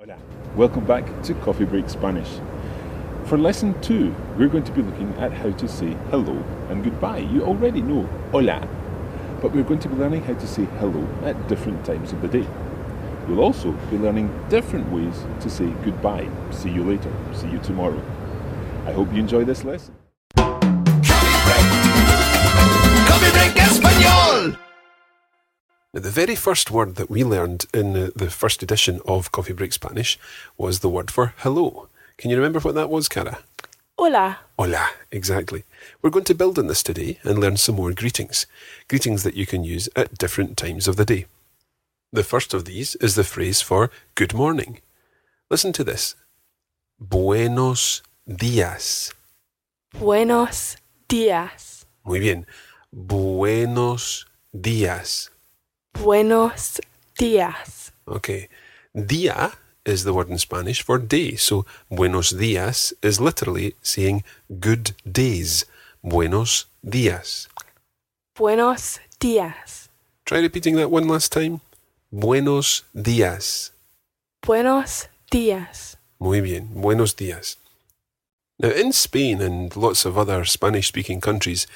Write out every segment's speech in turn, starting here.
Hola. Welcome back to Coffee Break Spanish. For lesson two, we're going to be looking at how to say hello and goodbye. You already know hola, but we're going to be learning how to say hello at different times of the day. We'll also be learning different ways to say goodbye. See you later. See you tomorrow. I hope you enjoy this lesson. Coffee Break Coffee break Español. Now, the very first word that we learned in the, the first edition of Coffee Break Spanish was the word for hello. Can you remember what that was, Cara? Hola. Hola, exactly. We're going to build on this today and learn some more greetings. Greetings that you can use at different times of the day. The first of these is the phrase for good morning. Listen to this. Buenos días. Buenos días. Muy bien. Buenos días. Buenos días. Okay. Dia is the word in Spanish for day. So buenos días is literally saying good days. Buenos días. Buenos días. Try repeating that one last time. Buenos días. Buenos días. Muy bien. Buenos días. Now, in Spain and lots of other Spanish speaking countries,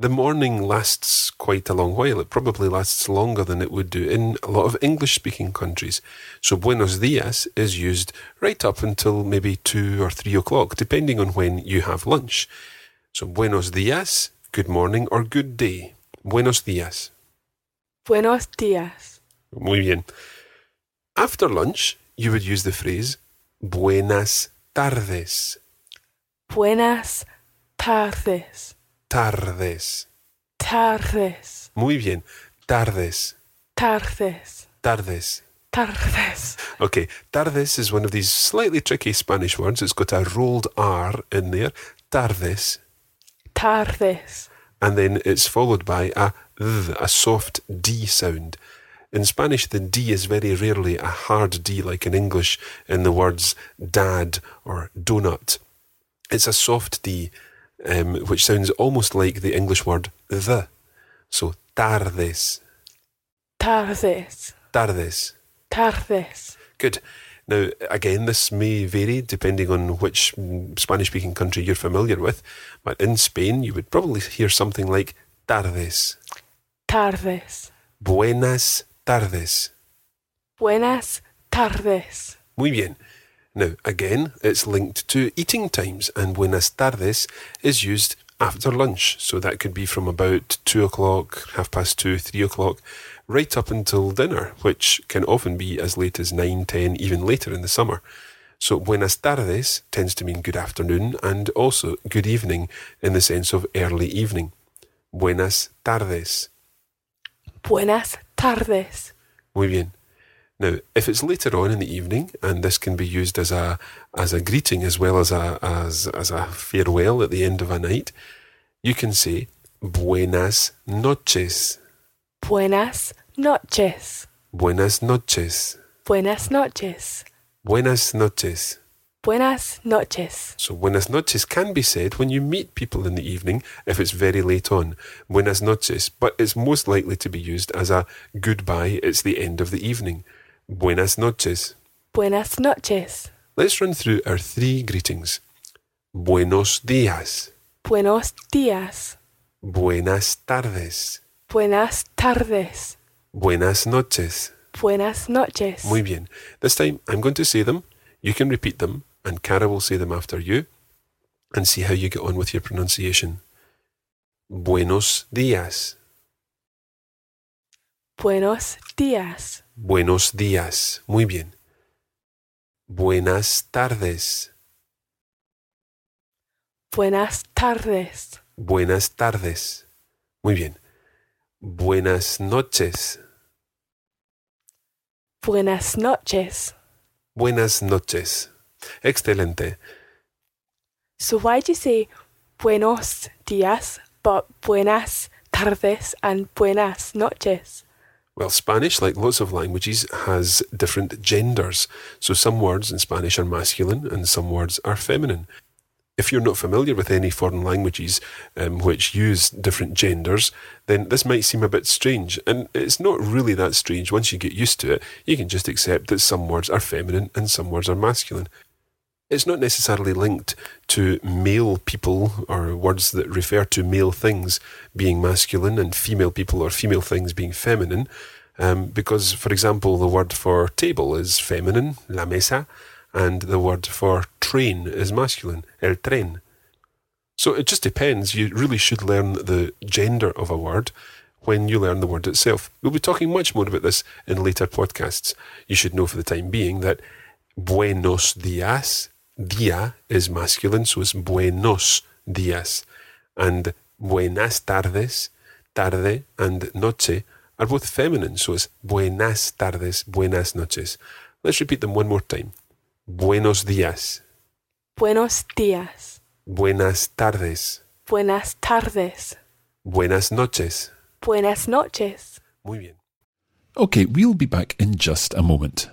the morning lasts quite a long while. It probably lasts longer than it would do in a lot of English speaking countries. So, buenos dias is used right up until maybe two or three o'clock, depending on when you have lunch. So, buenos dias, good morning or good day. Buenos dias. Buenos días. Muy bien. After lunch, you would use the phrase buenas tardes. Buenas tardes. Tardes. Tardes. Muy bien. Tardes. Tardes. Tardes. Tardes. Okay, tardes is one of these slightly tricky Spanish words. It's got a rolled R in there. Tardes. Tardes. And then it's followed by a th, a soft D sound. In Spanish, the D is very rarely a hard D like in English in the words dad or donut. It's a soft D, um, which sounds almost like the English word the. So, tardes. Tardes. Tardes. Tardes. Good. Now, again, this may vary depending on which Spanish speaking country you're familiar with, but in Spain, you would probably hear something like tardes. Tardes. Buenas tardes. Buenas tardes. Muy bien. Now, again, it's linked to eating times, and buenas tardes is used after lunch. So that could be from about two o'clock, half past two, three o'clock, right up until dinner, which can often be as late as nine, ten, even later in the summer. So buenas tardes tends to mean good afternoon and also good evening in the sense of early evening. Buenas tardes. Buenas tardes. Muy bien. Now, if it's later on in the evening, and this can be used as a as a greeting as well as a as as a farewell at the end of a night, you can say buenas noches. Buenas noches. Buenas noches. Buenas noches. Buenas noches. Buenas noches. So buenas noches can be said when you meet people in the evening if it's very late on. Buenas noches, but it's most likely to be used as a goodbye, it's the end of the evening. Buenas noches. Buenas noches. Let's run through our three greetings. Buenos días. Buenos días. Buenas tardes. Buenas tardes. Buenas noches. Buenas noches. Muy bien. This time I'm going to say them, you can repeat them, and Cara will say them after you, and see how you get on with your pronunciation. Buenos días. Buenos días. Buenos días. Muy bien. Buenas tardes. Buenas tardes. Buenas tardes. Muy bien. Buenas noches. Buenas noches. Buenas noches. Excelente. So why do you say buenos días but buenas tardes and buenas noches? Well, Spanish, like lots of languages, has different genders. So some words in Spanish are masculine and some words are feminine. If you're not familiar with any foreign languages um, which use different genders, then this might seem a bit strange. And it's not really that strange. Once you get used to it, you can just accept that some words are feminine and some words are masculine. It's not necessarily linked to male people or words that refer to male things being masculine and female people or female things being feminine. Um, because, for example, the word for table is feminine, la mesa, and the word for train is masculine, el tren. So it just depends. You really should learn the gender of a word when you learn the word itself. We'll be talking much more about this in later podcasts. You should know for the time being that buenos dias, dia is masculine, so it's buenos dias. And buenas tardes, tarde, and noche are both feminine, so it's buenas tardes, buenas noches. Let's repeat them one more time. Buenos días. Buenos días. Buenas tardes. Buenas tardes. Buenas noches. Buenas noches. Muy bien. Okay, we'll be back in just a moment.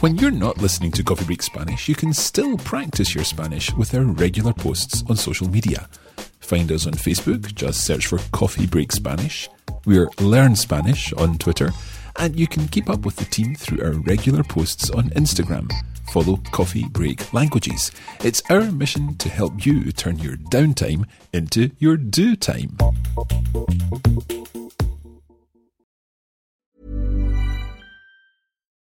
When you're not listening to Coffee Break Spanish, you can still practice your Spanish with our regular posts on social media. Find us on Facebook, just search for Coffee Break Spanish. We're Learn Spanish on Twitter, and you can keep up with the team through our regular posts on Instagram. Follow Coffee Break Languages. It's our mission to help you turn your downtime into your do time.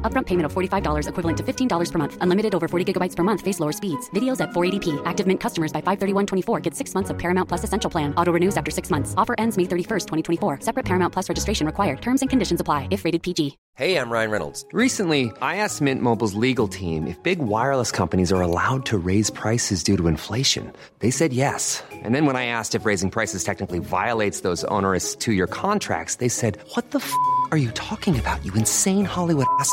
Upfront payment of $45 equivalent to $15 per month. Unlimited over 40 gigabytes per month. Face lower speeds. Videos at 480p. Active Mint customers by 531.24 get six months of Paramount Plus Essential Plan. Auto renews after six months. Offer ends May 31st, 2024. Separate Paramount Plus registration required. Terms and conditions apply if rated PG. Hey, I'm Ryan Reynolds. Recently, I asked Mint Mobile's legal team if big wireless companies are allowed to raise prices due to inflation. They said yes. And then when I asked if raising prices technically violates those onerous two year contracts, they said, What the f are you talking about, you insane Hollywood ass?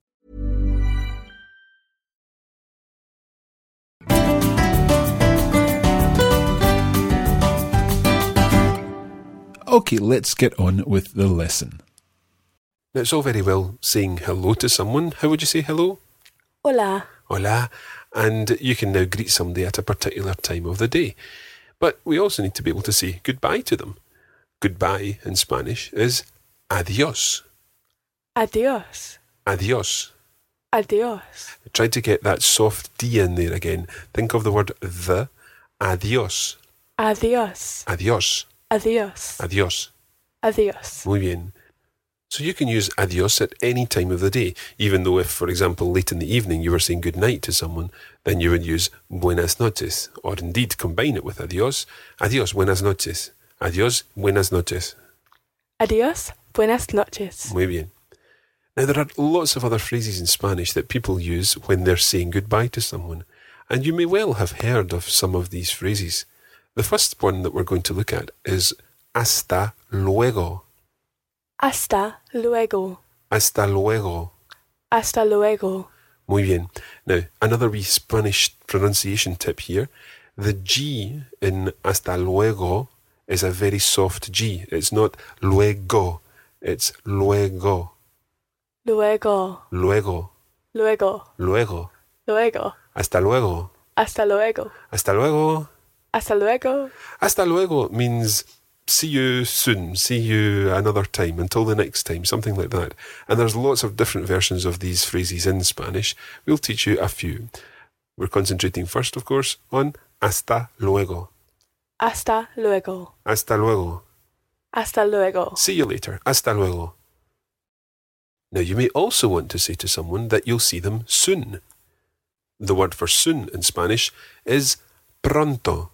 Okay, let's get on with the lesson. Now, it's all very well saying hello to someone. How would you say hello? Hola. Hola. And you can now greet somebody at a particular time of the day. But we also need to be able to say goodbye to them. Goodbye in Spanish is adios. Adios. adios. Adios. Try to get that soft D in there again. Think of the word the, adios. Adios. Adios. Adios. Adios. Adios. Muy bien. So you can use adios at any time of the day, even though if, for example, late in the evening you were saying good night to someone, then you would use buenas noches, or indeed combine it with adios. Adios, buenas noches. Adios, buenas noches. Adios. Buenas noches. Muy bien. Now, there are lots of other phrases in Spanish that people use when they're saying goodbye to someone, and you may well have heard of some of these phrases. The first one that we're going to look at is hasta luego. Hasta luego. Hasta luego. Hasta luego. Muy bien. Now, another wee Spanish pronunciation tip here. The G in hasta luego is a very soft G. It's not luego, it's luego. Luego. Luego. Luego. Luego. Luego. Hasta luego. Hasta luego. Hasta luego. Hasta luego. Hasta luego means see you soon, see you another time, until the next time, something like that. And there's lots of different versions of these phrases in Spanish. We'll teach you a few. We're concentrating first, of course, on hasta luego. Hasta luego. Hasta luego. Hasta luego. See you later. Hasta luego. Now, you may also want to say to someone that you'll see them soon. The word for soon in Spanish is pronto.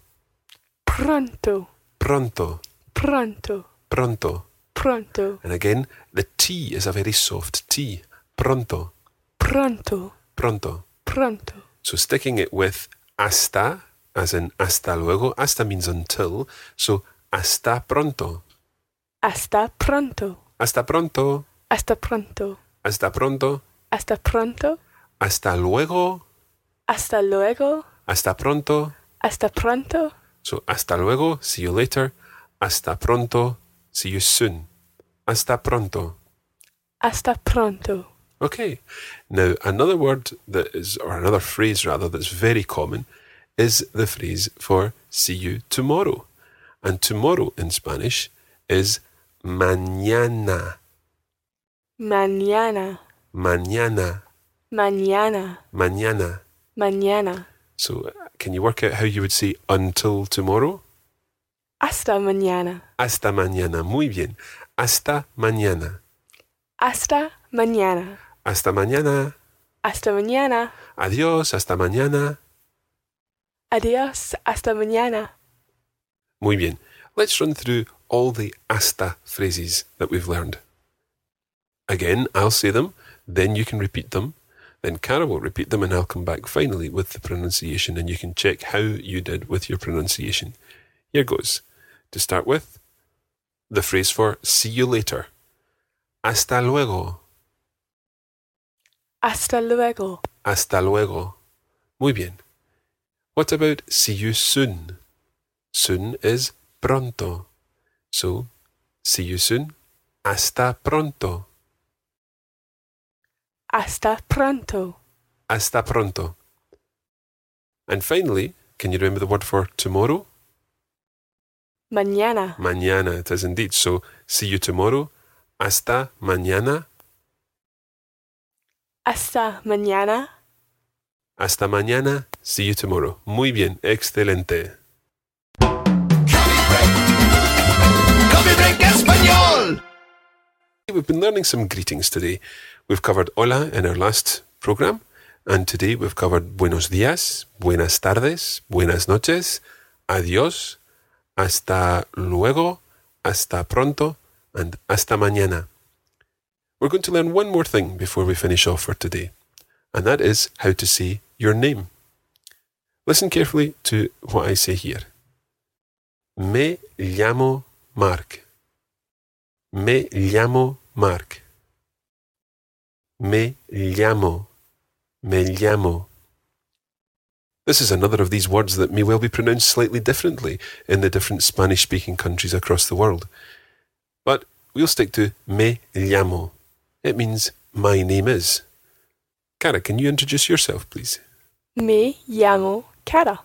Pronto. Pronto. Pronto. Pronto. Pronto. And again, the T is a very soft T. Pronto. Pronto. Pronto. Pronto. So sticking it with hasta, as in hasta luego. Hasta means until. So hasta pronto. Hasta pronto. Hasta pronto. Hasta pronto. Hasta pronto. Hasta pronto. Hasta luego. Hasta luego. Hasta pronto. Hasta pronto. So hasta luego, see you later. Hasta pronto, see you soon. Hasta pronto. Hasta pronto. Okay. Now, another word that is, or another phrase rather, that's very common is the phrase for see you tomorrow. And tomorrow in Spanish is mañana. Mañana. Mañana. Mañana. Mañana. Mañana. So, can you work out how you would say until tomorrow? Hasta mañana. Hasta mañana. Muy bien. Hasta mañana. Hasta mañana. Hasta mañana. Hasta mañana. Adiós. Hasta mañana. Adios. Hasta mañana. Muy bien. Let's run through all the hasta phrases that we've learned. Again, I'll say them, then you can repeat them, then Cara will repeat them, and I'll come back finally with the pronunciation, and you can check how you did with your pronunciation. Here goes. To start with, the phrase for see you later. Hasta luego. Hasta luego. Hasta luego. Muy bien. What about see you soon? Soon is pronto. So, see you soon. Hasta pronto. Hasta pronto. Hasta pronto. And finally, can you remember the word for tomorrow? Mañana. Mañana, it is indeed. So, see you tomorrow. Hasta mañana. Hasta mañana. Hasta mañana. See you tomorrow. Muy bien. Excelente. Coffee break. Coffee break español. We've been learning some greetings today. We've covered hola in our last program, and today we've covered buenos días, buenas tardes, buenas noches, adiós, hasta luego, hasta pronto, and hasta mañana. We're going to learn one more thing before we finish off for today, and that is how to say your name. Listen carefully to what I say here. Me llamo Mark. Me llamo Mark. Me llamo. Me llamo. This is another of these words that may well be pronounced slightly differently in the different Spanish speaking countries across the world. But we'll stick to me llamo. It means my name is. Cara, can you introduce yourself, please? Me llamo Cara.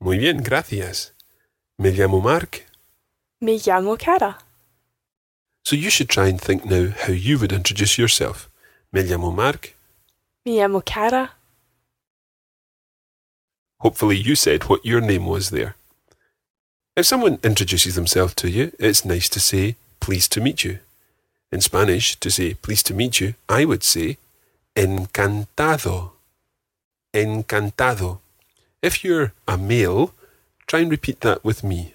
Muy bien, gracias. Me llamo Mark. Me llamo Cara. So you should try and think now how you would introduce yourself. Me llamo Mark. Me llamo Cara. Hopefully, you said what your name was there. If someone introduces themselves to you, it's nice to say, pleased to meet you. In Spanish, to say pleased to meet you, I would say, encantado. Encantado. If you're a male, try and repeat that with me.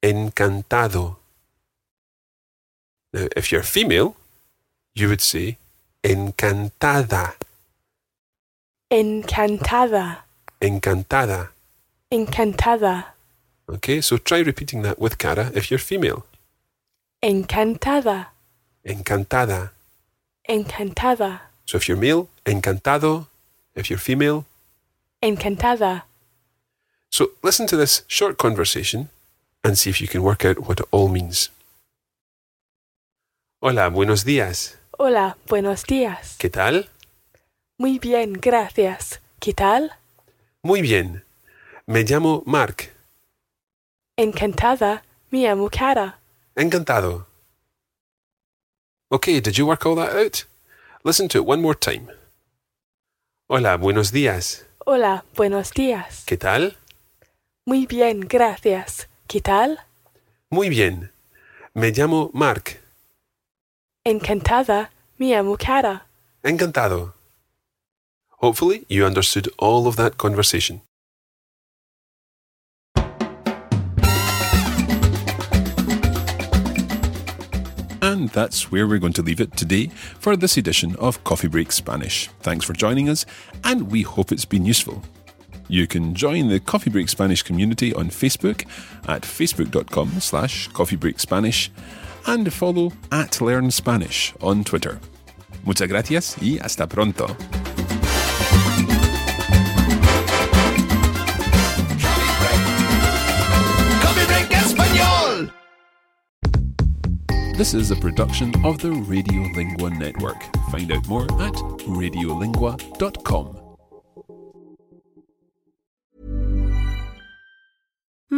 Encantado. Now, if you're female, you would say encantada. Encantada. Encantada. Encantada. Okay, so try repeating that with Cara if you're female. Encantada. Encantada. Encantada. So if you're male, encantado. If you're female. Encantada. So listen to this short conversation and see if you can work out what it all means. Hola, buenos días. Hola, buenos días. ¿Qué tal? Muy bien, gracias. ¿Qué tal? Muy bien. Me llamo Mark. Encantada. Me llamo Cara. Encantado. Okay, did you work all that out? Listen to it one more time. Hola, buenos días. Hola, buenos días. ¿Qué tal? Muy bien, gracias. ¿Qué tal? Muy bien. Me llamo Mark. Encantada. Me llamo Cara. Encantado. Hopefully, you understood all of that conversation. And that's where we're going to leave it today for this edition of Coffee Break Spanish. Thanks for joining us, and we hope it's been useful. You can join the Coffee Break Spanish community on Facebook at facebook.com slash coffeebreakspanish and follow at Learn Spanish on Twitter. Muchas gracias y hasta pronto. This is a production of the Radiolingua Network. Find out more at radiolingua.com.